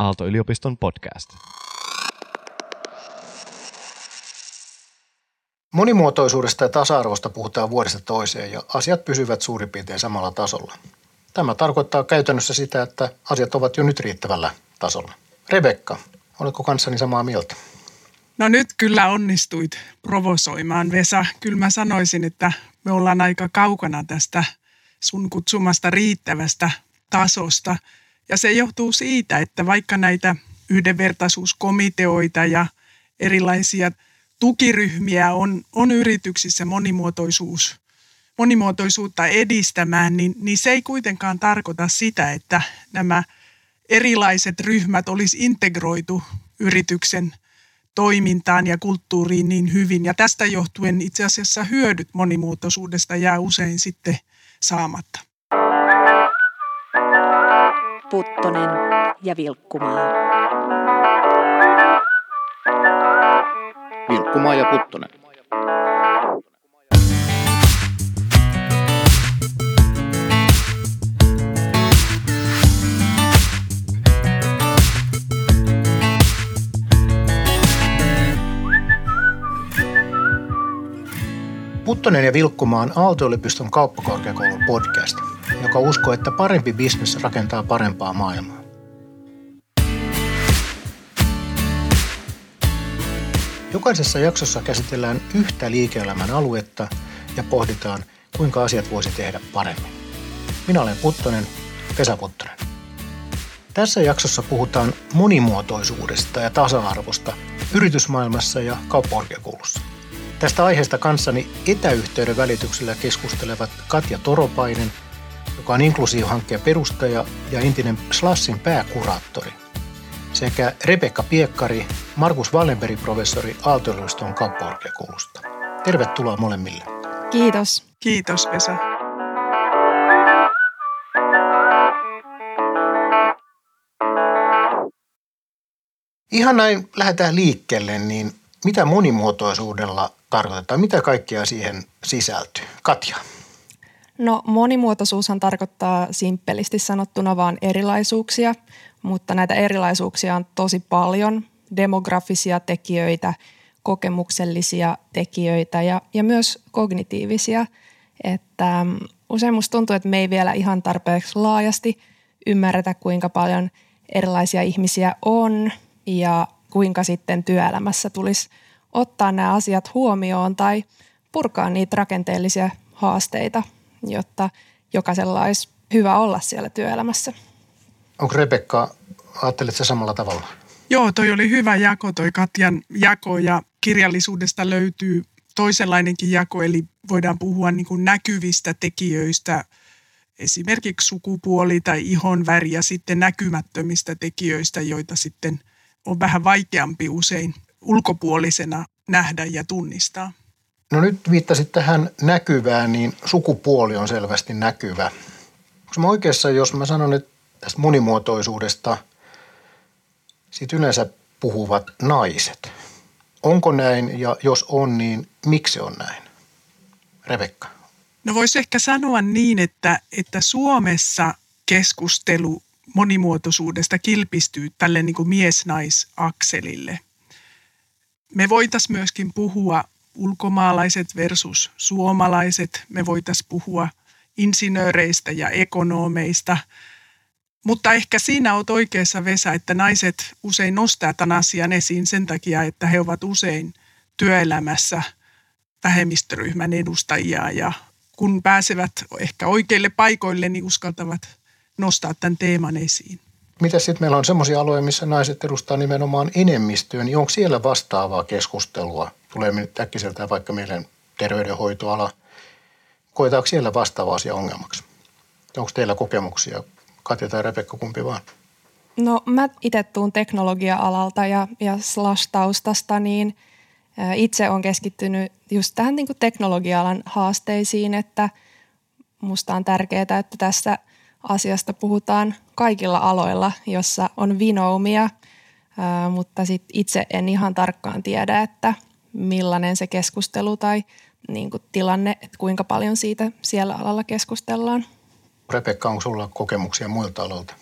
Aalto-yliopiston podcast. Monimuotoisuudesta ja tasa-arvosta puhutaan vuodesta toiseen ja asiat pysyvät suurin piirtein samalla tasolla. Tämä tarkoittaa käytännössä sitä, että asiat ovat jo nyt riittävällä tasolla. Rebekka, oletko kanssani samaa mieltä? No nyt kyllä onnistuit provosoimaan, Vesa. Kyllä mä sanoisin, että me ollaan aika kaukana tästä sun kutsumasta riittävästä tasosta. Ja se johtuu siitä, että vaikka näitä yhdenvertaisuuskomiteoita ja erilaisia tukiryhmiä on, on yrityksissä monimuotoisuus, monimuotoisuutta edistämään, niin, niin se ei kuitenkaan tarkoita sitä, että nämä erilaiset ryhmät olisi integroitu yrityksen toimintaan ja kulttuuriin niin hyvin. Ja tästä johtuen itse asiassa hyödyt monimuotoisuudesta jää usein sitten saamatta. Puttonen ja Vilkkumaa. Vilkkumaa ja Puttonen. Puttonen ja Vilkkumaa on Aalto-yliopiston kauppakorkeakoulun podcast, joka uskoo, että parempi bisnes rakentaa parempaa maailmaa. Jokaisessa jaksossa käsitellään yhtä liike-elämän aluetta ja pohditaan, kuinka asiat voisi tehdä paremmin. Minä olen Puttonen, Vesa Puttonen. Tässä jaksossa puhutaan monimuotoisuudesta ja tasa-arvosta yritysmaailmassa ja kauppakorkeakoulussa. Tästä aiheesta kanssani etäyhteyden välityksellä keskustelevat Katja Toropainen, joka on inklusiiv-hankkeen perustaja ja entinen Slassin pääkuraattori, sekä Rebekka Piekkari, Markus Wallenberg-professori Aalto-yliopiston kauppakorkeakoulusta. Tervetuloa molemmille. Kiitos. Kiitos Vesa. Ihan näin lähdetään liikkeelle, niin mitä monimuotoisuudella tarkoitetaan? Mitä kaikkea siihen sisältyy? Katja. No monimuotoisuushan tarkoittaa simppelisti sanottuna vain erilaisuuksia, mutta näitä erilaisuuksia on tosi paljon. Demografisia tekijöitä, kokemuksellisia tekijöitä ja, ja myös kognitiivisia. Että mm, usein musta tuntuu, että me ei vielä ihan tarpeeksi laajasti ymmärretä, kuinka paljon erilaisia ihmisiä on ja kuinka sitten työelämässä tulisi ottaa nämä asiat huomioon tai purkaa niitä rakenteellisia haasteita, jotta jokaisella olisi hyvä olla siellä työelämässä. Onko Rebekka, ajattelet se samalla tavalla? Joo, toi oli hyvä jako, toi Katjan jako ja kirjallisuudesta löytyy toisenlainenkin jako, eli voidaan puhua niin kuin näkyvistä tekijöistä, esimerkiksi sukupuoli tai ihon väri ja sitten näkymättömistä tekijöistä, joita sitten on vähän vaikeampi usein ulkopuolisena nähdä ja tunnistaa. No nyt viittasit tähän näkyvään, niin sukupuoli on selvästi näkyvä. Onko mä oikeassa, jos mä sanon, että tästä monimuotoisuudesta siitä yleensä puhuvat naiset? Onko näin ja jos on, niin miksi on näin? Rebekka. No voisi ehkä sanoa niin, että, että Suomessa keskustelu monimuotoisuudesta kilpistyy tälle niin kuin mies-nais-akselille. Me voitaisiin myöskin puhua ulkomaalaiset versus suomalaiset. Me voitaisiin puhua insinööreistä ja ekonomeista. Mutta ehkä siinä olet oikeassa Vesa, että naiset usein nostaa tämän asian esiin sen takia, että he ovat usein työelämässä vähemmistöryhmän edustajia ja kun pääsevät ehkä oikeille paikoille, niin uskaltavat nostaa tämän teeman esiin. Mitä sitten meillä on semmoisia aloja, missä naiset edustaa nimenomaan enemmistöön, niin onko siellä vastaavaa keskustelua? Tulee nyt äkkiseltään vaikka meidän terveydenhoitoala. Koetaanko siellä vastaava asia ongelmaksi? Onko teillä kokemuksia? Katja tai Rebekka, kumpi vaan? No mä itse tuun teknologia-alalta ja, ja slash-taustasta, niin itse on keskittynyt just tähän niin teknologia-alan haasteisiin, että musta on tärkeää, että tässä – asiasta puhutaan kaikilla aloilla, jossa on vinoumia, mutta sit itse en ihan tarkkaan tiedä, että millainen se keskustelu tai niin kuin tilanne, että kuinka paljon siitä siellä alalla keskustellaan. Rebekka, onko sulla kokemuksia muilta aloilta?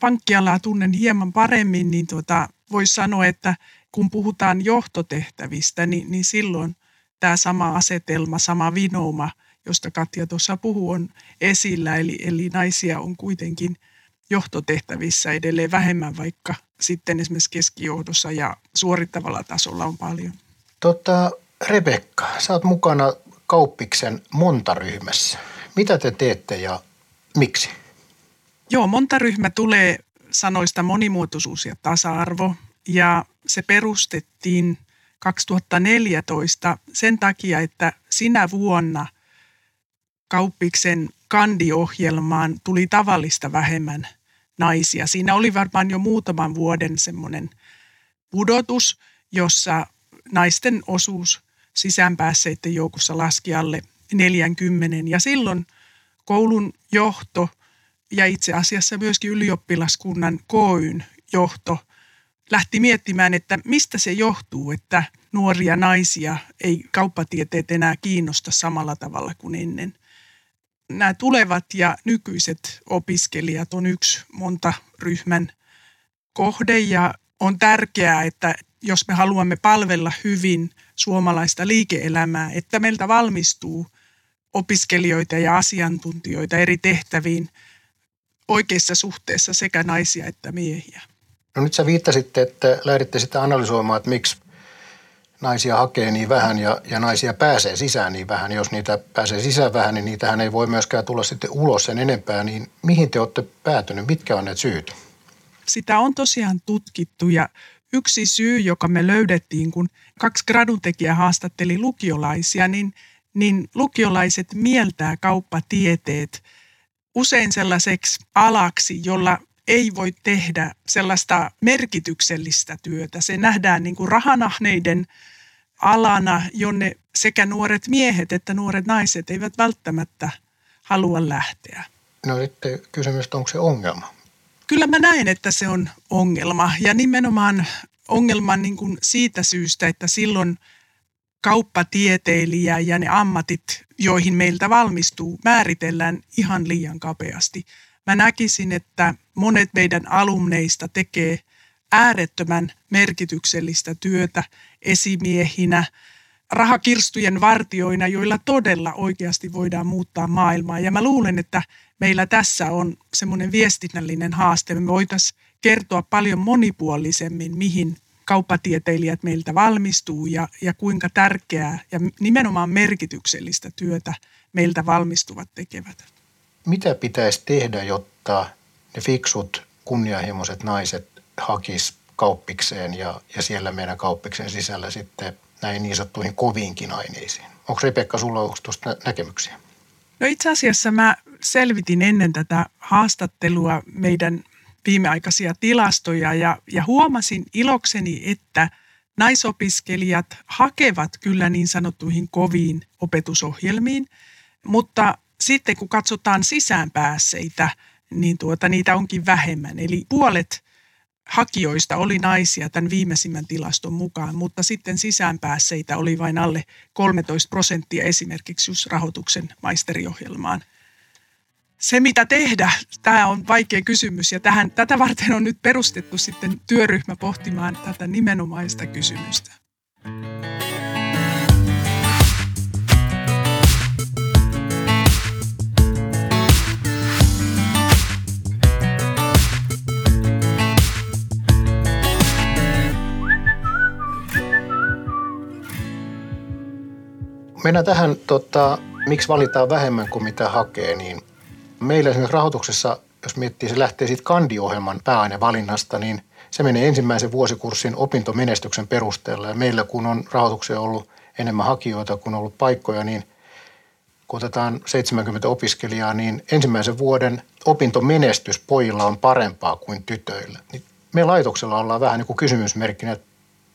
pankkialaa tunnen hieman paremmin, niin tuota, voisi sanoa, että kun puhutaan johtotehtävistä, niin, niin silloin tämä sama asetelma, sama vinouma, josta Katja tuossa puhuu, on esillä. Eli, eli naisia on kuitenkin johtotehtävissä edelleen vähemmän, vaikka sitten esimerkiksi keskijohdossa ja suorittavalla tasolla on paljon. Tota, Rebekka, sä oot mukana Kauppiksen montaryhmässä. Mitä te teette ja miksi? Joo, montaryhmä tulee sanoista monimuotoisuus ja tasa-arvo ja se perustettiin 2014 sen takia, että sinä vuonna Kauppiksen kandiohjelmaan tuli tavallista vähemmän naisia. Siinä oli varmaan jo muutaman vuoden semmoinen pudotus, jossa naisten osuus sisäänpäässeiden joukossa laski alle 40. Ja silloin koulun johto ja itse asiassa myöskin ylioppilaskunnan koyn johto lähti miettimään, että mistä se johtuu, että nuoria naisia ei kauppatieteet enää kiinnosta samalla tavalla kuin ennen. Nämä tulevat ja nykyiset opiskelijat on yksi monta ryhmän kohde ja on tärkeää, että jos me haluamme palvella hyvin suomalaista liike-elämää, että meiltä valmistuu opiskelijoita ja asiantuntijoita eri tehtäviin oikeissa suhteessa sekä naisia että miehiä. No nyt sä viittasitte, että lähditte sitä analysoimaan, että miksi naisia hakee niin vähän ja, ja naisia pääsee sisään niin vähän. Jos niitä pääsee sisään vähän, niin niitähän ei voi myöskään tulla sitten ulos sen enempää. Niin mihin te olette päätynyt? Mitkä on ne syyt? Sitä on tosiaan tutkittu ja yksi syy, joka me löydettiin, kun kaksi graduntekijää haastatteli lukiolaisia, niin, niin lukiolaiset mieltää kauppatieteet usein sellaiseksi alaksi, jolla ei voi tehdä sellaista merkityksellistä työtä. Se nähdään niin kuin rahanahneiden alana, jonne sekä nuoret miehet että nuoret naiset eivät välttämättä halua lähteä. No sitten kysymys, onko se ongelma? Kyllä mä näen, että se on ongelma ja nimenomaan ongelma niin kuin siitä syystä, että silloin kauppatieteilijä ja ne ammatit, joihin meiltä valmistuu, määritellään ihan liian kapeasti. Mä näkisin, että monet meidän alumneista tekee äärettömän merkityksellistä työtä esimiehinä, rahakirstujen vartioina, joilla todella oikeasti voidaan muuttaa maailmaa. Ja mä luulen, että meillä tässä on semmoinen viestinnällinen haaste. Me voitaisiin kertoa paljon monipuolisemmin, mihin kauppatieteilijät meiltä valmistuu ja, ja kuinka tärkeää ja nimenomaan merkityksellistä työtä meiltä valmistuvat tekevät. Mitä pitäisi tehdä, jotta ne fiksut, kunnianhimoiset naiset hakis kauppikseen ja, ja siellä meidän kauppiksen sisällä sitten näin niin sanottuihin koviinkin aineisiin? Onko Rebekka, sulla tuosta näkemyksiä? No itse asiassa mä selvitin ennen tätä haastattelua meidän viimeaikaisia tilastoja ja, ja huomasin ilokseni, että naisopiskelijat hakevat kyllä niin sanottuihin koviin opetusohjelmiin, mutta sitten kun katsotaan sisäänpäässeitä, niin tuota, niitä onkin vähemmän. Eli puolet hakijoista oli naisia tämän viimeisimmän tilaston mukaan, mutta sitten sisäänpäässeitä oli vain alle 13 prosenttia esimerkiksi just rahoituksen maisteriohjelmaan – se, mitä tehdä, tämä on vaikea kysymys ja tähän, tätä varten on nyt perustettu sitten työryhmä pohtimaan tätä nimenomaista kysymystä. Mennään tähän, tota, miksi valitaan vähemmän kuin mitä hakee, niin Meillä esimerkiksi rahoituksessa, jos miettii, se lähtee siitä kandiohjelman pääainevalinnasta, niin se menee ensimmäisen vuosikurssin opintomenestyksen perusteella. Ja meillä kun on rahoituksia ollut enemmän hakijoita kuin ollut paikkoja, niin kun otetaan 70 opiskelijaa, niin ensimmäisen vuoden opintomenestys pojilla on parempaa kuin tytöillä. Niin me laitoksella ollaan vähän niin kuin kysymysmerkkinä, että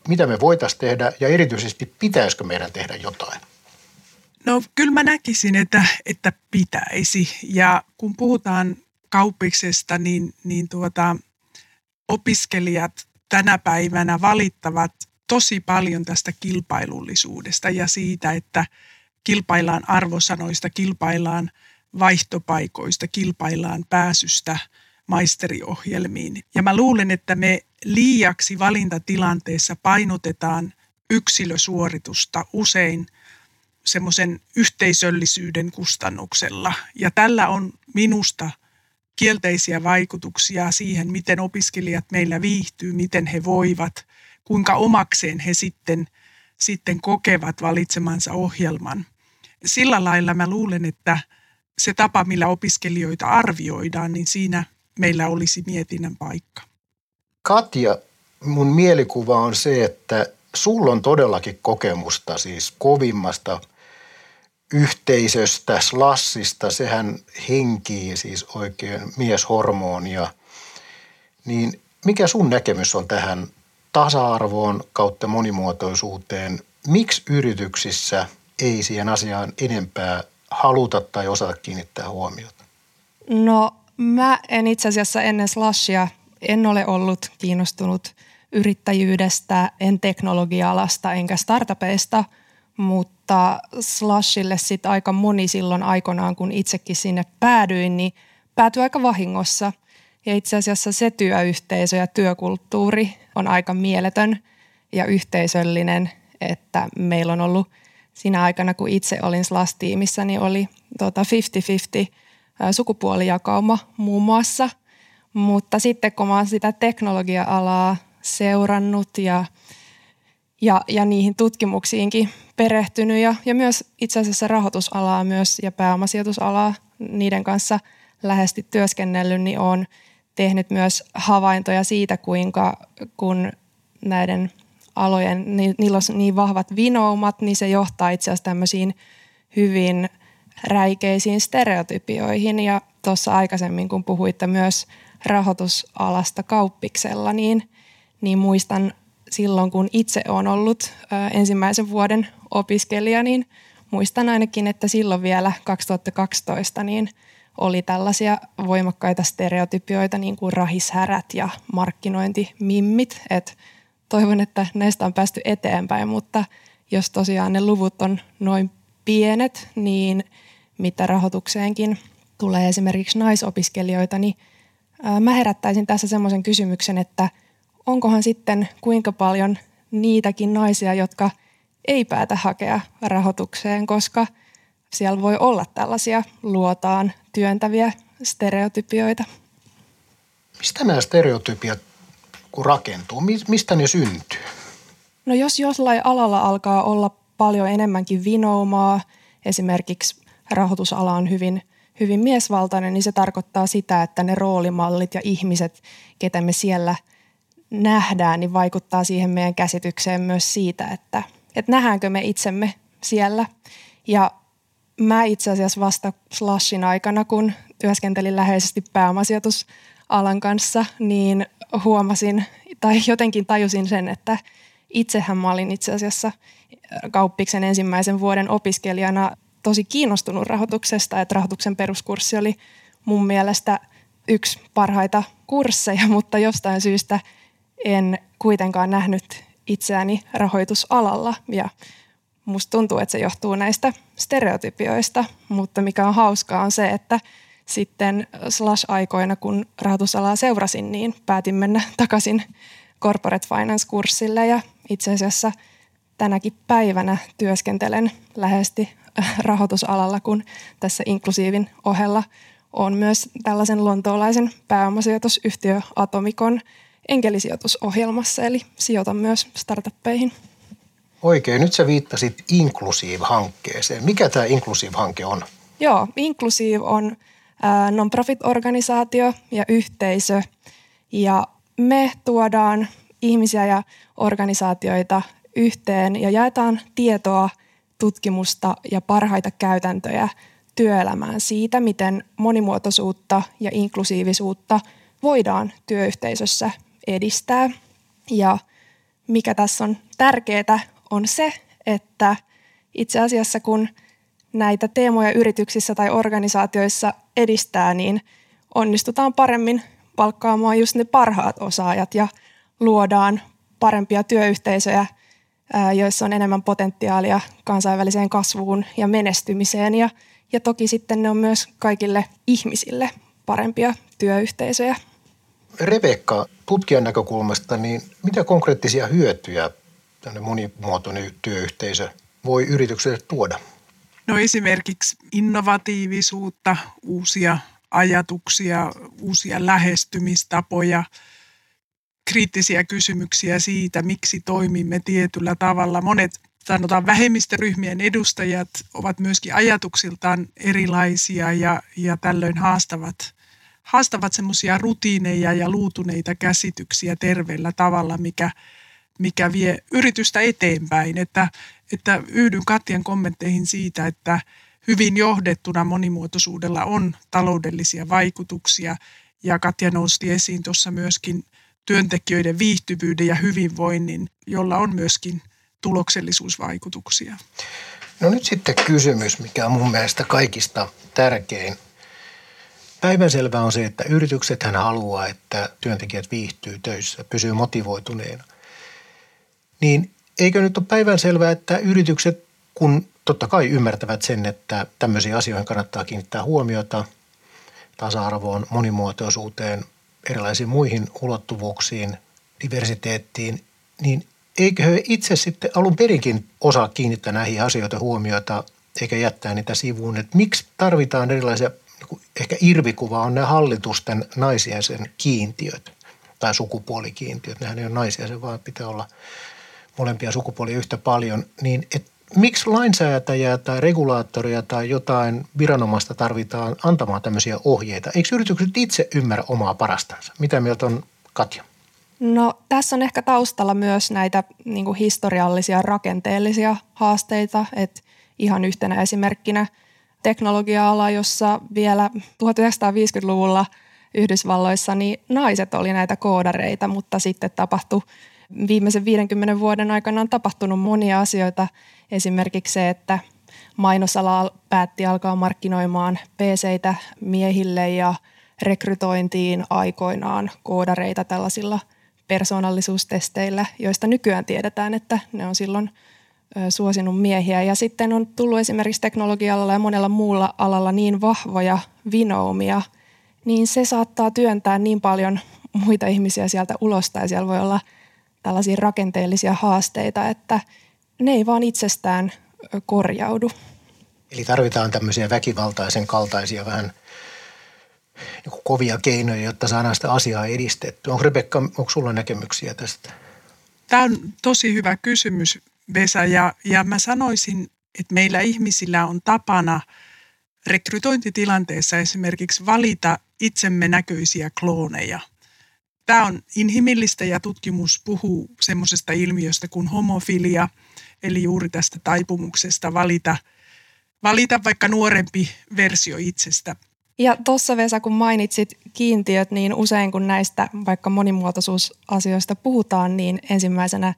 mitä me voitaisiin tehdä ja erityisesti pitäisikö meidän tehdä jotain. No kyllä mä näkisin, että, että pitäisi. Ja kun puhutaan kauppiksesta, niin, niin tuota, opiskelijat tänä päivänä valittavat tosi paljon tästä kilpailullisuudesta ja siitä, että kilpaillaan arvosanoista, kilpaillaan vaihtopaikoista, kilpaillaan pääsystä maisteriohjelmiin. Ja mä luulen, että me liiaksi valintatilanteessa painotetaan yksilösuoritusta usein semmoisen yhteisöllisyyden kustannuksella. Ja tällä on minusta kielteisiä vaikutuksia siihen, miten opiskelijat meillä viihtyy, miten he voivat, kuinka omakseen he sitten, sitten kokevat valitsemansa ohjelman. Sillä lailla mä luulen, että se tapa, millä opiskelijoita arvioidaan, niin siinä meillä olisi mietinnän paikka. Katja, mun mielikuva on se, että sulla on todellakin kokemusta siis kovimmasta yhteisöstä, slassista, sehän henkii siis oikein mieshormonia. Niin mikä sun näkemys on tähän tasa-arvoon kautta monimuotoisuuteen? Miksi yrityksissä ei siihen asiaan enempää haluta tai osata kiinnittää huomiota? No mä en itse asiassa ennen slashia en ole ollut kiinnostunut yrittäjyydestä, en teknologia-alasta enkä startupeista, mutta slashille sitten aika moni silloin aikoinaan, kun itsekin sinne päädyin, niin päätyi aika vahingossa. Ja itse asiassa se työyhteisö ja työkulttuuri on aika mieletön ja yhteisöllinen, että meillä on ollut siinä aikana, kun itse olin slash-tiimissä, niin oli tota 50-50 sukupuolijakauma muun muassa. Mutta sitten kun mä oon sitä teknologia-alaa seurannut ja, ja, ja niihin tutkimuksiinkin perehtynyt ja, ja myös itse asiassa rahoitusalaa myös ja pääomasijoitusalaa niiden kanssa lähesti työskennellyt, niin on tehnyt myös havaintoja siitä, kuinka kun näiden alojen, niillä on niin vahvat vinoumat, niin se johtaa itse asiassa tämmöisiin hyvin räikeisiin stereotypioihin. Ja tuossa aikaisemmin, kun puhuitte myös rahoitusalasta kauppiksella, niin, niin muistan silloin, kun itse olen ollut ensimmäisen vuoden opiskelija, niin muistan ainakin, että silloin vielä 2012 niin oli tällaisia voimakkaita stereotypioita niin kuin rahishärät ja markkinointimimmit, että toivon, että näistä on päästy eteenpäin, mutta jos tosiaan ne luvut on noin pienet, niin mitä rahoitukseenkin tulee esimerkiksi naisopiskelijoita, niin mä herättäisin tässä semmoisen kysymyksen, että onkohan sitten kuinka paljon niitäkin naisia, jotka ei päätä hakea rahoitukseen, koska siellä voi olla tällaisia luotaan työntäviä stereotypioita. Mistä nämä stereotypiat kun rakentuu? Mistä ne syntyy? No jos jollain alalla alkaa olla paljon enemmänkin vinoumaa, esimerkiksi rahoitusala on hyvin, hyvin miesvaltainen, niin se tarkoittaa sitä, että ne roolimallit ja ihmiset, ketä me siellä nähdään, niin vaikuttaa siihen meidän käsitykseen myös siitä, että, että nähdäänkö me itsemme siellä. Ja mä itse asiassa vasta Slashin aikana, kun työskentelin läheisesti pääomasijoitusalan kanssa, niin huomasin tai jotenkin tajusin sen, että itsehän mä olin itse asiassa kauppiksen ensimmäisen vuoden opiskelijana tosi kiinnostunut rahoituksesta, että rahoituksen peruskurssi oli mun mielestä yksi parhaita kursseja, mutta jostain syystä en kuitenkaan nähnyt itseäni rahoitusalalla. Ja musta tuntuu, että se johtuu näistä stereotypioista, mutta mikä on hauskaa on se, että sitten slash-aikoina, kun rahoitusalaa seurasin, niin päätin mennä takaisin corporate finance-kurssille ja itse asiassa tänäkin päivänä työskentelen lähesti rahoitusalalla, kun tässä inklusiivin ohella on myös tällaisen lontoolaisen pääomasijoitusyhtiö Atomikon enkelisijoitusohjelmassa, eli sijoitan myös startuppeihin. Oikein, nyt sä viittasit Inclusive-hankkeeseen. Mikä tämä Inclusive-hanke on? Joo, Inclusive on non-profit-organisaatio ja yhteisö. Ja me tuodaan ihmisiä ja organisaatioita yhteen ja jaetaan tietoa, tutkimusta ja parhaita käytäntöjä työelämään siitä, miten monimuotoisuutta ja inklusiivisuutta voidaan työyhteisössä edistää. Ja mikä tässä on tärkeää on se, että itse asiassa kun – näitä teemoja yrityksissä tai organisaatioissa edistää, niin onnistutaan paremmin palkkaamaan just ne parhaat osaajat ja luodaan parempia työyhteisöjä, joissa on enemmän potentiaalia kansainväliseen kasvuun ja menestymiseen. Ja, ja toki sitten ne on myös kaikille ihmisille parempia työyhteisöjä. Rebekka, tutkijan näkökulmasta, niin mitä konkreettisia hyötyjä monimuotoinen työyhteisö voi yritykselle tuoda? No esimerkiksi innovatiivisuutta, uusia ajatuksia, uusia lähestymistapoja, kriittisiä kysymyksiä siitä, miksi toimimme tietyllä tavalla. Monet sanotaan vähemmistöryhmien edustajat ovat myöskin ajatuksiltaan erilaisia ja, ja tällöin haastavat, haastavat semmoisia rutiineja ja luutuneita käsityksiä terveellä tavalla, mikä, mikä vie yritystä eteenpäin. Että, että yhdyn Katjan kommentteihin siitä, että hyvin johdettuna monimuotoisuudella on taloudellisia vaikutuksia ja Katja nosti esiin tuossa myöskin työntekijöiden viihtyvyyden ja hyvinvoinnin, jolla on myöskin tuloksellisuusvaikutuksia. No nyt sitten kysymys, mikä on mun mielestä kaikista tärkein. Päivänselvää on se, että yritykset hän haluaa, että työntekijät viihtyy töissä, pysyy motivoituneena. Niin eikö nyt ole päivänselvää, että yritykset, kun totta kai ymmärtävät sen, että tämmöisiin asioihin kannattaa kiinnittää huomiota, tasa-arvoon, monimuotoisuuteen, erilaisiin muihin ulottuvuuksiin, diversiteettiin, niin eikö he itse sitten alun perinkin osaa kiinnittää näihin asioihin huomiota eikä jättää niitä sivuun, että miksi tarvitaan erilaisia, ehkä irvikuva on ne hallitusten naisiaisen kiintiöt tai sukupuolikiintiöt, nehän ei ole naisia, se vaan pitää olla molempia sukupuolia yhtä paljon, niin et miksi lainsäätäjää tai regulaattoria tai jotain viranomaista tarvitaan antamaan tämmöisiä ohjeita? Eikö yritykset itse ymmärrä omaa parastansa? Mitä mieltä on Katja? No tässä on ehkä taustalla myös näitä niin historiallisia rakenteellisia haasteita, että ihan yhtenä esimerkkinä teknologia-ala, jossa vielä 1950-luvulla Yhdysvalloissa niin naiset oli näitä koodareita, mutta sitten tapahtui viimeisen 50 vuoden aikana on tapahtunut monia asioita. Esimerkiksi se, että mainosala päätti alkaa markkinoimaan pc miehille ja rekrytointiin aikoinaan koodareita tällaisilla persoonallisuustesteillä, joista nykyään tiedetään, että ne on silloin suosinut miehiä. Ja sitten on tullut esimerkiksi teknologialla ja monella muulla alalla niin vahvoja vinoumia, niin se saattaa työntää niin paljon muita ihmisiä sieltä ulos tai siellä voi olla – tällaisia rakenteellisia haasteita, että ne ei vaan itsestään korjaudu. Eli tarvitaan tämmöisiä väkivaltaisen kaltaisia vähän niin kovia keinoja, jotta saadaan sitä asiaa edistettyä. Onko Rebekka, onko sulla näkemyksiä tästä? Tämä on tosi hyvä kysymys, Vesa, ja, ja mä sanoisin, että meillä ihmisillä on tapana rekrytointitilanteessa esimerkiksi valita itsemme näköisiä klooneja – Tämä on inhimillistä ja tutkimus puhuu semmoisesta ilmiöstä kuin homofilia, eli juuri tästä taipumuksesta valita, valita vaikka nuorempi versio itsestä. Ja tuossa Vesa, kun mainitsit kiintiöt, niin usein kun näistä vaikka monimuotoisuusasioista puhutaan, niin ensimmäisenä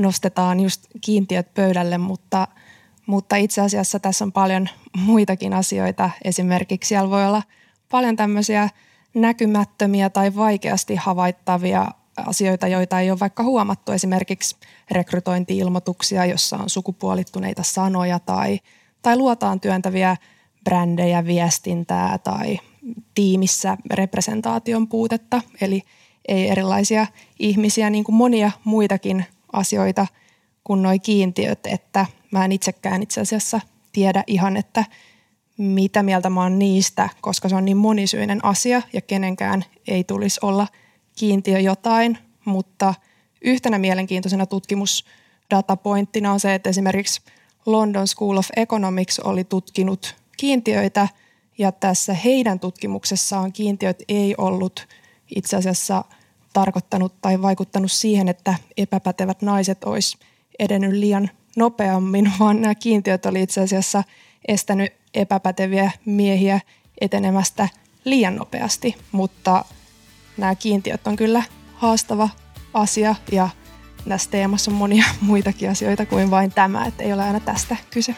nostetaan just kiintiöt pöydälle, mutta, mutta itse asiassa tässä on paljon muitakin asioita. Esimerkiksi siellä voi olla paljon tämmöisiä – näkymättömiä tai vaikeasti havaittavia asioita, joita ei ole vaikka huomattu. Esimerkiksi rekrytointiilmoituksia, jossa on sukupuolittuneita sanoja tai, tai luotaan työntäviä brändejä, viestintää tai tiimissä representaation puutetta. Eli ei erilaisia ihmisiä, niin kuin monia muitakin asioita kuin nuo kiintiöt, että mä en itsekään itse asiassa tiedä ihan, että – mitä mieltä mä oon niistä, koska se on niin monisyinen asia ja kenenkään ei tulisi olla kiintiö jotain, mutta yhtenä mielenkiintoisena tutkimusdatapointtina on se, että esimerkiksi London School of Economics oli tutkinut kiintiöitä ja tässä heidän tutkimuksessaan kiintiöt ei ollut itse asiassa tarkoittanut tai vaikuttanut siihen, että epäpätevät naiset olisi edennyt liian nopeammin, vaan nämä kiintiöt oli itse asiassa estänyt epäpäteviä miehiä etenemästä liian nopeasti, mutta nämä kiintiöt on kyllä haastava asia ja tässä teemassa on monia muitakin asioita kuin vain tämä, että ei ole aina tästä kyse.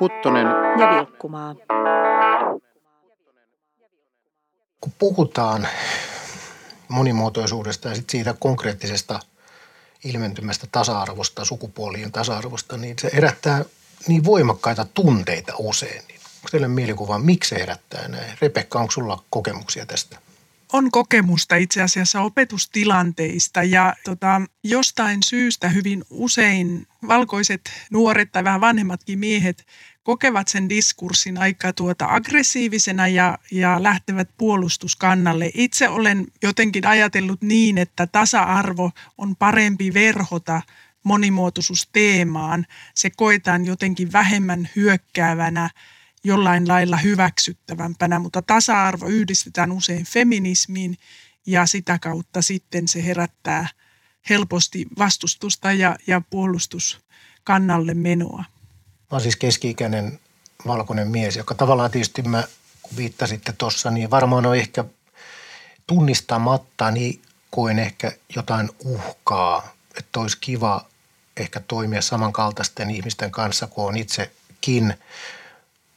Puttonen ja Vilkkumaa kun puhutaan monimuotoisuudesta ja sitten siitä konkreettisesta ilmentymästä tasa-arvosta, sukupuolien tasa-arvosta, niin se herättää niin voimakkaita tunteita usein. Onko teille mielikuva, miksi se herättää näin? Rebekka, onko sulla kokemuksia tästä? On kokemusta itse asiassa opetustilanteista ja tota, jostain syystä hyvin usein valkoiset nuoret tai vähän vanhemmatkin miehet kokevat sen diskurssin aika tuota aggressiivisena ja, ja lähtevät puolustuskannalle. Itse olen jotenkin ajatellut niin, että tasa-arvo on parempi verhota monimuotoisuusteemaan. Se koetaan jotenkin vähemmän hyökkäävänä jollain lailla hyväksyttävämpänä, mutta tasa-arvo yhdistetään usein feminismiin ja sitä kautta sitten se herättää helposti vastustusta ja, ja puolustuskannalle menoa. Mä olen siis keski-ikäinen valkoinen mies, joka tavallaan tietysti mä, kun viittasitte tuossa, niin varmaan on ehkä tunnistamatta, niin koen ehkä jotain uhkaa, että olisi kiva ehkä toimia samankaltaisten ihmisten kanssa kuin on itsekin.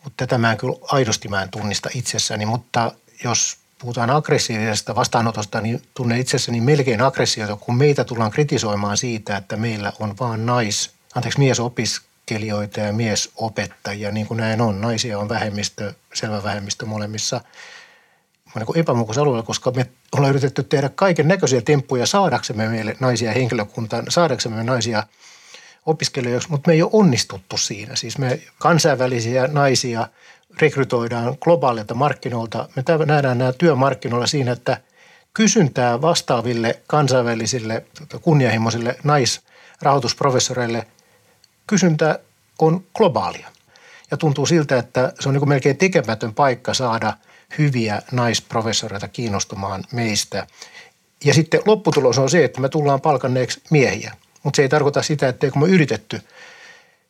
Mutta tätä mä en kyllä aidosti mä en tunnista itsessäni, mutta jos puhutaan aggressiivisesta vastaanotosta, niin tunnen itsessäni melkein aggressiota, kun meitä tullaan kritisoimaan siitä, että meillä on vaan nais, anteeksi miesopiskelijoita ja miesopettajia, niin kuin näin on. Naisia on vähemmistö, selvä vähemmistö molemmissa niin epämukaisuusalueella, koska me ollaan yritetty tehdä kaiken näköisiä temppuja saadaksemme meille naisia henkilökuntaan, saadaksemme naisia – opiskelijoiksi, mutta me ei ole onnistuttu siinä. Siis me kansainvälisiä naisia rekrytoidaan globaalilta markkinoilta. Me nähdään nämä työmarkkinoilla siinä, että kysyntää vastaaville kansainvälisille kunnianhimoisille naisrahoitusprofessoreille kysyntä on globaalia. Ja tuntuu siltä, että se on niin melkein tekemätön paikka saada hyviä naisprofessoreita kiinnostumaan meistä. Ja sitten lopputulos on se, että me tullaan palkanneeksi miehiä mutta se ei tarkoita sitä, etteikö me yritetty.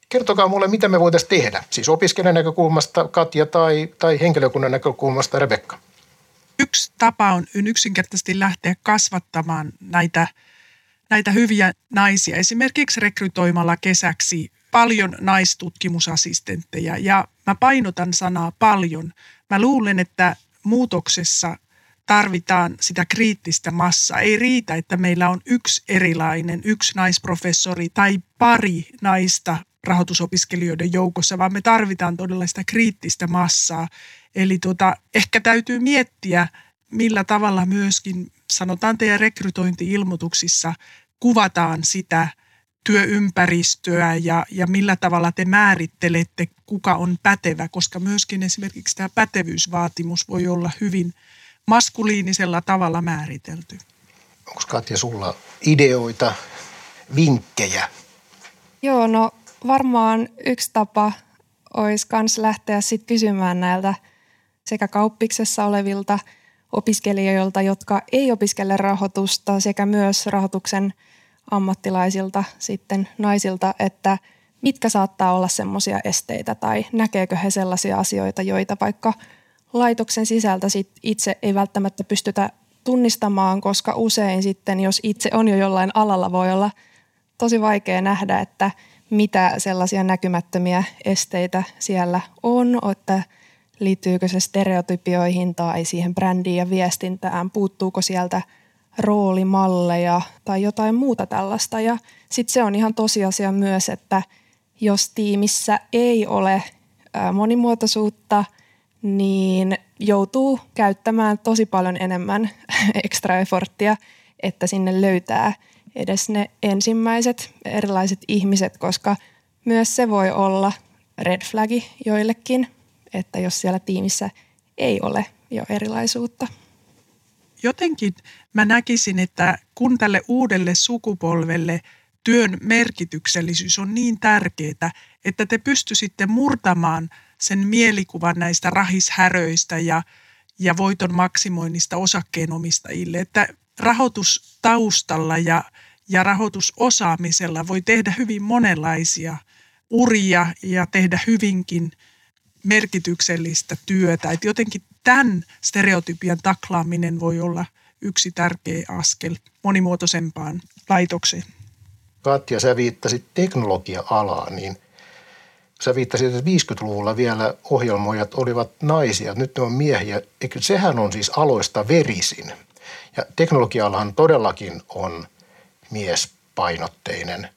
Kertokaa mulle, mitä me voitaisiin tehdä, siis opiskelijan näkökulmasta Katja tai, tai henkilökunnan näkökulmasta Rebekka. Yksi tapa on yksinkertaisesti lähteä kasvattamaan näitä, näitä hyviä naisia, esimerkiksi rekrytoimalla kesäksi paljon naistutkimusassistentteja. Ja mä painotan sanaa paljon. Mä luulen, että muutoksessa tarvitaan sitä kriittistä massaa. Ei riitä, että meillä on yksi erilainen, yksi naisprofessori tai pari naista rahoitusopiskelijoiden joukossa, vaan me tarvitaan todella sitä kriittistä massaa. Eli tuota, ehkä täytyy miettiä, millä tavalla myöskin, sanotaan teidän rekrytointiilmoituksissa, kuvataan sitä työympäristöä ja, ja millä tavalla te määrittelette, kuka on pätevä, koska myöskin esimerkiksi tämä pätevyysvaatimus voi olla hyvin – maskuliinisella tavalla määritelty. Onko Katja sulla ideoita, vinkkejä? Joo, no varmaan yksi tapa olisi myös lähteä sitten kysymään näiltä sekä kauppiksessa olevilta opiskelijoilta, jotka ei opiskele rahoitusta, sekä myös rahoituksen ammattilaisilta sitten naisilta, että mitkä saattaa olla semmoisia esteitä tai näkeekö he sellaisia asioita, joita vaikka – laitoksen sisältä sit itse ei välttämättä pystytä tunnistamaan, koska usein sitten, jos itse on jo jollain alalla, voi olla tosi vaikea nähdä, että mitä sellaisia näkymättömiä esteitä siellä on, että liittyykö se stereotypioihin tai siihen brändiin ja viestintään, puuttuuko sieltä roolimalleja tai jotain muuta tällaista. Ja sitten se on ihan tosiasia myös, että jos tiimissä ei ole monimuotoisuutta – niin joutuu käyttämään tosi paljon enemmän ekstra efforttia, että sinne löytää edes ne ensimmäiset erilaiset ihmiset, koska myös se voi olla red flagi joillekin, että jos siellä tiimissä ei ole jo erilaisuutta. Jotenkin mä näkisin, että kun tälle uudelle sukupolvelle työn merkityksellisyys on niin tärkeää, että te pystyisitte murtamaan – sen mielikuvan näistä rahishäröistä ja, ja voiton maksimoinnista osakkeenomistajille, että rahoitustaustalla ja, ja rahoitusosaamisella voi tehdä hyvin monenlaisia uria ja tehdä hyvinkin merkityksellistä työtä. Että jotenkin tämän stereotypian taklaaminen voi olla yksi tärkeä askel monimuotoisempaan laitokseen. Katja, sä viittasit teknologia-alaan, niin Sä viittasit, että 50-luvulla vielä ohjelmoijat olivat naisia, nyt ne on miehiä. Eikö sehän on siis aloista verisin. Ja teknologiallahan todellakin on miespainotteinen.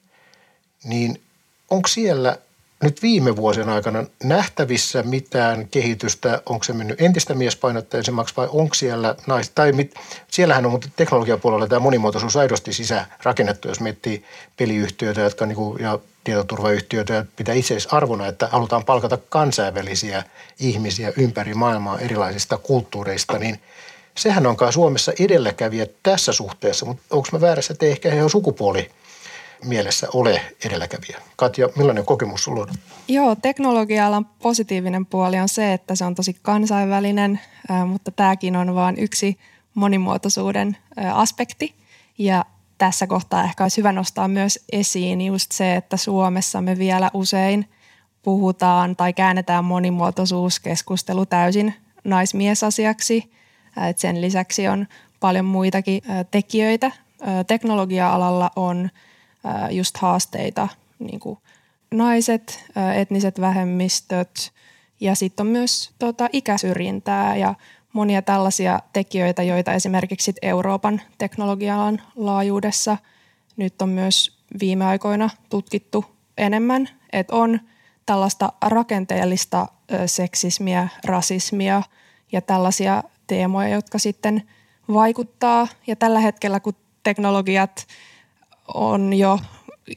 Niin onko siellä nyt viime vuosien aikana nähtävissä mitään kehitystä? Onko se mennyt entistä miespainotteisemmaksi vai onko siellä nais, tai mit, siellähän on mutta teknologiapuolella tämä monimuotoisuus aidosti sisärakennettu, jos miettii peliyhtiöitä jotka niinku, ja tietoturvayhtiöitä ja pitää arvona, että halutaan palkata kansainvälisiä ihmisiä ympäri maailmaa erilaisista kulttuureista, niin sehän onkaan Suomessa edelläkävijä tässä suhteessa, mutta onko mä väärässä, että ehkä on sukupuoli mielessä ole edelläkävijä. Katja, millainen kokemus sulla on? Joo, teknologialla positiivinen puoli on se, että se on tosi kansainvälinen, mutta tämäkin on vain yksi monimuotoisuuden aspekti. Ja tässä kohtaa ehkä olisi hyvä nostaa myös esiin just se, että Suomessa me vielä usein puhutaan tai käännetään monimuotoisuuskeskustelu täysin naismiesasiaksi. Et sen lisäksi on paljon muitakin tekijöitä. Teknologia-alalla on just haasteita, niin kuin naiset, etniset vähemmistöt ja sitten on myös tota, ikäsyrjintää ja monia tällaisia tekijöitä, joita esimerkiksi Euroopan teknologian laajuudessa nyt on myös viime aikoina tutkittu enemmän, että on tällaista rakenteellista seksismiä, rasismia ja tällaisia teemoja, jotka sitten vaikuttaa. Ja tällä hetkellä, kun teknologiat on jo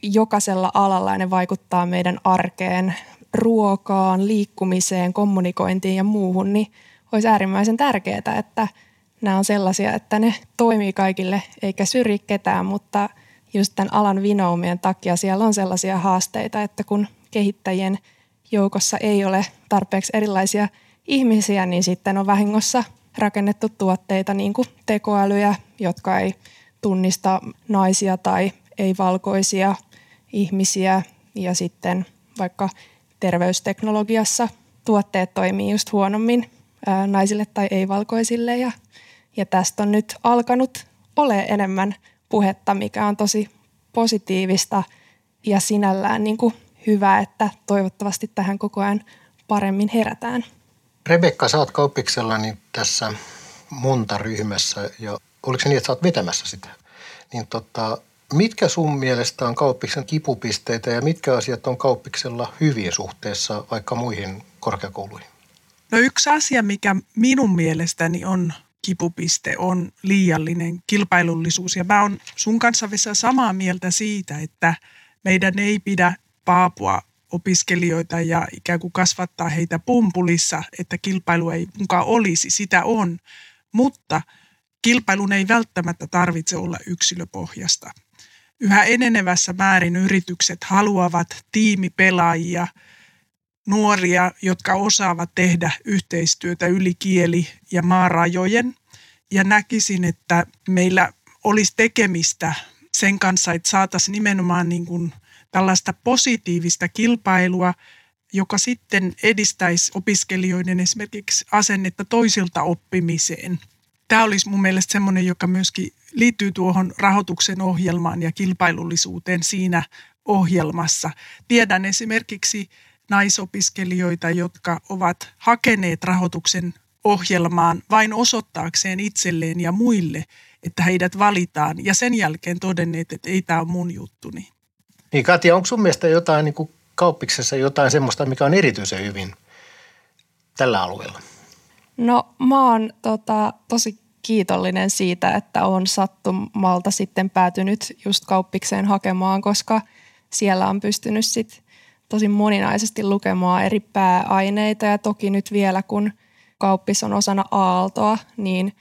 jokaisella alalla ja ne vaikuttaa meidän arkeen, ruokaan, liikkumiseen, kommunikointiin ja muuhun, niin olisi äärimmäisen tärkeää, että nämä on sellaisia, että ne toimii kaikille eikä syrji ketään, mutta just tämän alan vinoumien takia siellä on sellaisia haasteita, että kun kehittäjien joukossa ei ole tarpeeksi erilaisia ihmisiä, niin sitten on vahingossa rakennettu tuotteita niin kuin tekoälyjä, jotka ei tunnista naisia tai ei-valkoisia ihmisiä ja sitten vaikka terveysteknologiassa tuotteet toimii just huonommin ää, naisille tai ei-valkoisille ja, ja tästä on nyt alkanut ole enemmän puhetta, mikä on tosi positiivista ja sinällään niin kuin hyvä, että toivottavasti tähän koko ajan paremmin herätään. Rebekka, sä oot niin tässä monta ryhmässä ja oliko se niin, että sä oot vetämässä sitä? Niin tota, Mitkä sun mielestä on kauppiksen kipupisteitä ja mitkä asiat on kauppiksella hyviä suhteessa vaikka muihin korkeakouluihin? No yksi asia, mikä minun mielestäni on kipupiste, on liiallinen kilpailullisuus. Ja mä oon sun kanssa Vesa samaa mieltä siitä, että meidän ei pidä paapua opiskelijoita ja ikään kuin kasvattaa heitä pumpulissa, että kilpailu ei mukaan olisi. Sitä on, mutta kilpailun ei välttämättä tarvitse olla yksilöpohjasta yhä enenevässä määrin yritykset haluavat tiimipelaajia, nuoria, jotka osaavat tehdä yhteistyötä yli kieli- ja maarajojen. Ja näkisin, että meillä olisi tekemistä sen kanssa, että saataisiin nimenomaan niin kuin tällaista positiivista kilpailua, joka sitten edistäisi opiskelijoiden esimerkiksi asennetta toisilta oppimiseen – tämä olisi mun mielestä semmoinen, joka myöskin liittyy tuohon rahoituksen ohjelmaan ja kilpailullisuuteen siinä ohjelmassa. Tiedän esimerkiksi naisopiskelijoita, jotka ovat hakeneet rahoituksen ohjelmaan vain osoittaakseen itselleen ja muille, että heidät valitaan ja sen jälkeen todenneet, että ei tämä ole mun juttuni. Niin Katja, onko sun mielestä jotain niin kuin kauppiksessa jotain semmoista, mikä on erityisen hyvin tällä alueella? No mä oon tota, tosi kiitollinen siitä, että on sattumalta sitten päätynyt just kauppikseen hakemaan, koska siellä on pystynyt sitten tosi moninaisesti lukemaan eri pääaineita ja toki nyt vielä kun kauppis on osana Aaltoa, niin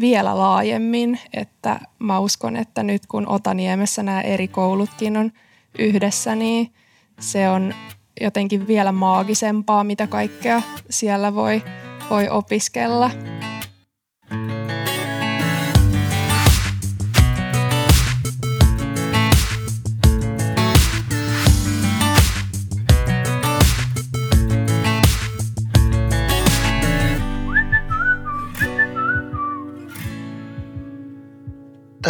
vielä laajemmin, että mä uskon, että nyt kun Otaniemessä nämä eri koulutkin on yhdessä, niin se on jotenkin vielä maagisempaa, mitä kaikkea siellä voi, voi opiskella.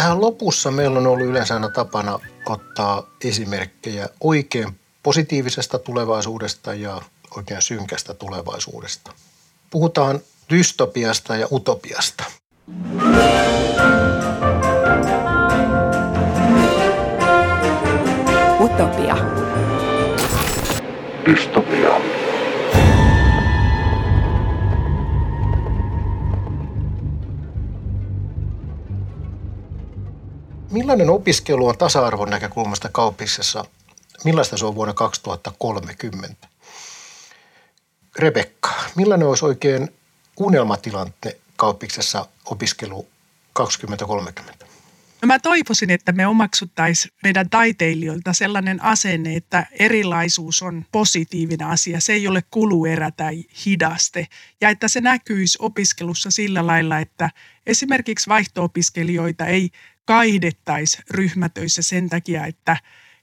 Tähän lopussa meillä on ollut yleensä aina tapana ottaa esimerkkejä oikein positiivisesta tulevaisuudesta ja oikein synkästä tulevaisuudesta. Puhutaan dystopiasta ja utopiasta. Utopia. Dystopia. Millainen opiskelu on tasa-arvon näkökulmasta kauppisessa? Millaista se on vuonna 2030? Rebekka, millainen olisi oikein unelmatilanne kauppiksessa opiskelu 2030? No mä toivoisin, että me omaksuttaisiin meidän taiteilijoilta sellainen asenne, että erilaisuus on positiivinen asia. Se ei ole kuluerä tai hidaste. Ja että se näkyisi opiskelussa sillä lailla, että esimerkiksi vaihto-opiskelijoita ei kaihdettaisi ryhmätöissä sen takia, että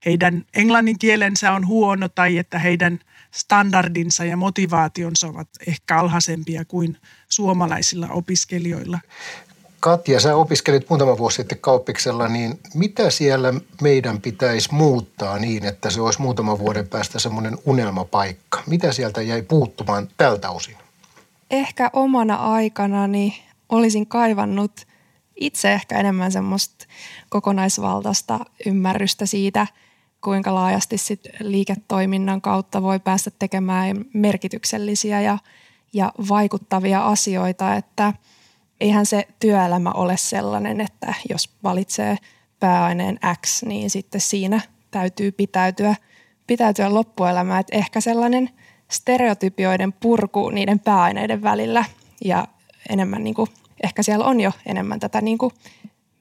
heidän englannin kielensä on huono tai että heidän standardinsa ja motivaationsa ovat ehkä alhaisempia kuin suomalaisilla opiskelijoilla. Katja, sä opiskelit muutama vuosi sitten kauppiksella, niin mitä siellä meidän pitäisi muuttaa niin, että se olisi muutaman vuoden päästä semmoinen unelmapaikka? Mitä sieltä jäi puuttumaan tältä osin? Ehkä omana aikanani olisin kaivannut itse ehkä enemmän semmoista kokonaisvaltaista ymmärrystä siitä, kuinka laajasti sit liiketoiminnan kautta voi päästä tekemään merkityksellisiä ja, ja vaikuttavia asioita, että – eihän se työelämä ole sellainen, että jos valitsee pääaineen X, niin sitten siinä täytyy pitäytyä, pitäytyä loppuelämään. Että ehkä sellainen stereotypioiden purku niiden pääaineiden välillä ja enemmän niin kuin, ehkä siellä on jo enemmän tätä niin kuin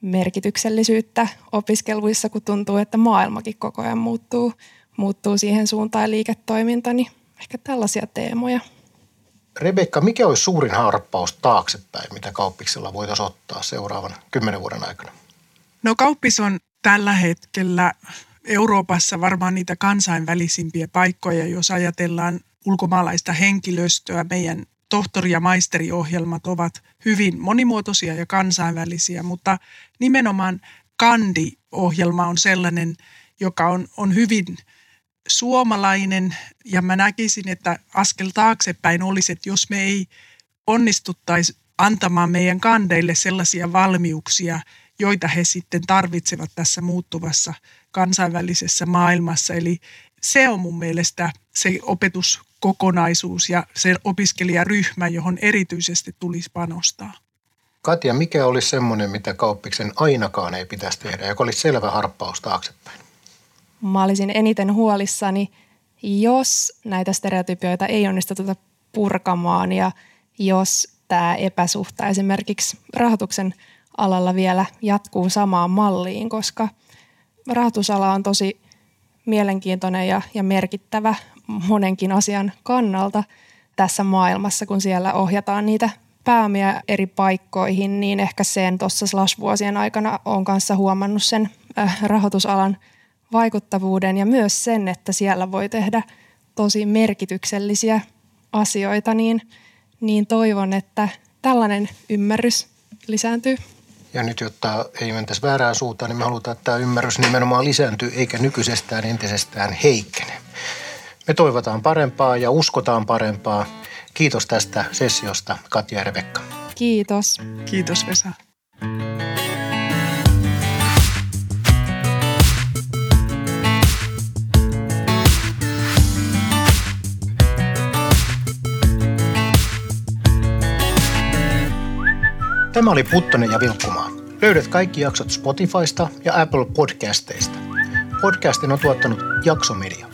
merkityksellisyyttä opiskeluissa, kun tuntuu, että maailmakin koko ajan muuttuu, muuttuu siihen suuntaan liiketoiminta, niin ehkä tällaisia teemoja. Rebekka, mikä olisi suurin harppaus taaksepäin, mitä kauppiksella voitaisiin ottaa seuraavan kymmenen vuoden aikana? No kauppis on tällä hetkellä Euroopassa varmaan niitä kansainvälisimpiä paikkoja, jos ajatellaan ulkomaalaista henkilöstöä. Meidän tohtori- ja maisteriohjelmat ovat hyvin monimuotoisia ja kansainvälisiä, mutta nimenomaan Kandi-ohjelma on sellainen, joka on, on hyvin – suomalainen ja mä näkisin, että askel taaksepäin olisi, että jos me ei onnistuttaisi antamaan meidän kandeille sellaisia valmiuksia, joita he sitten tarvitsevat tässä muuttuvassa kansainvälisessä maailmassa. Eli se on mun mielestä se opetuskokonaisuus ja se opiskelijaryhmä, johon erityisesti tulisi panostaa. Katja, mikä olisi semmoinen, mitä kauppiksen ainakaan ei pitäisi tehdä, joka olisi selvä harppaus taaksepäin? mä olisin eniten huolissani, jos näitä stereotypioita ei onnistuta purkamaan ja jos tämä epäsuhta esimerkiksi rahoituksen alalla vielä jatkuu samaan malliin, koska rahoitusala on tosi mielenkiintoinen ja, ja merkittävä monenkin asian kannalta tässä maailmassa, kun siellä ohjataan niitä pääomia eri paikkoihin, niin ehkä sen tuossa slash-vuosien aikana on kanssa huomannut sen äh, rahoitusalan – vaikuttavuuden ja myös sen, että siellä voi tehdä tosi merkityksellisiä asioita, niin, niin toivon, että tällainen ymmärrys lisääntyy. Ja nyt, jotta ei mentäisi väärään suuntaan, niin me halutaan, että tämä ymmärrys nimenomaan lisääntyy eikä nykyisestään entisestään heikkene. Me toivotaan parempaa ja uskotaan parempaa. Kiitos tästä sessiosta, Katja ja Rebekka. Kiitos. Kiitos Vesa. Tämä oli Puttonen ja Vilkkumaa. Löydät kaikki jaksot Spotifysta ja Apple Podcasteista. Podcastin on tuottanut Jaksomedia.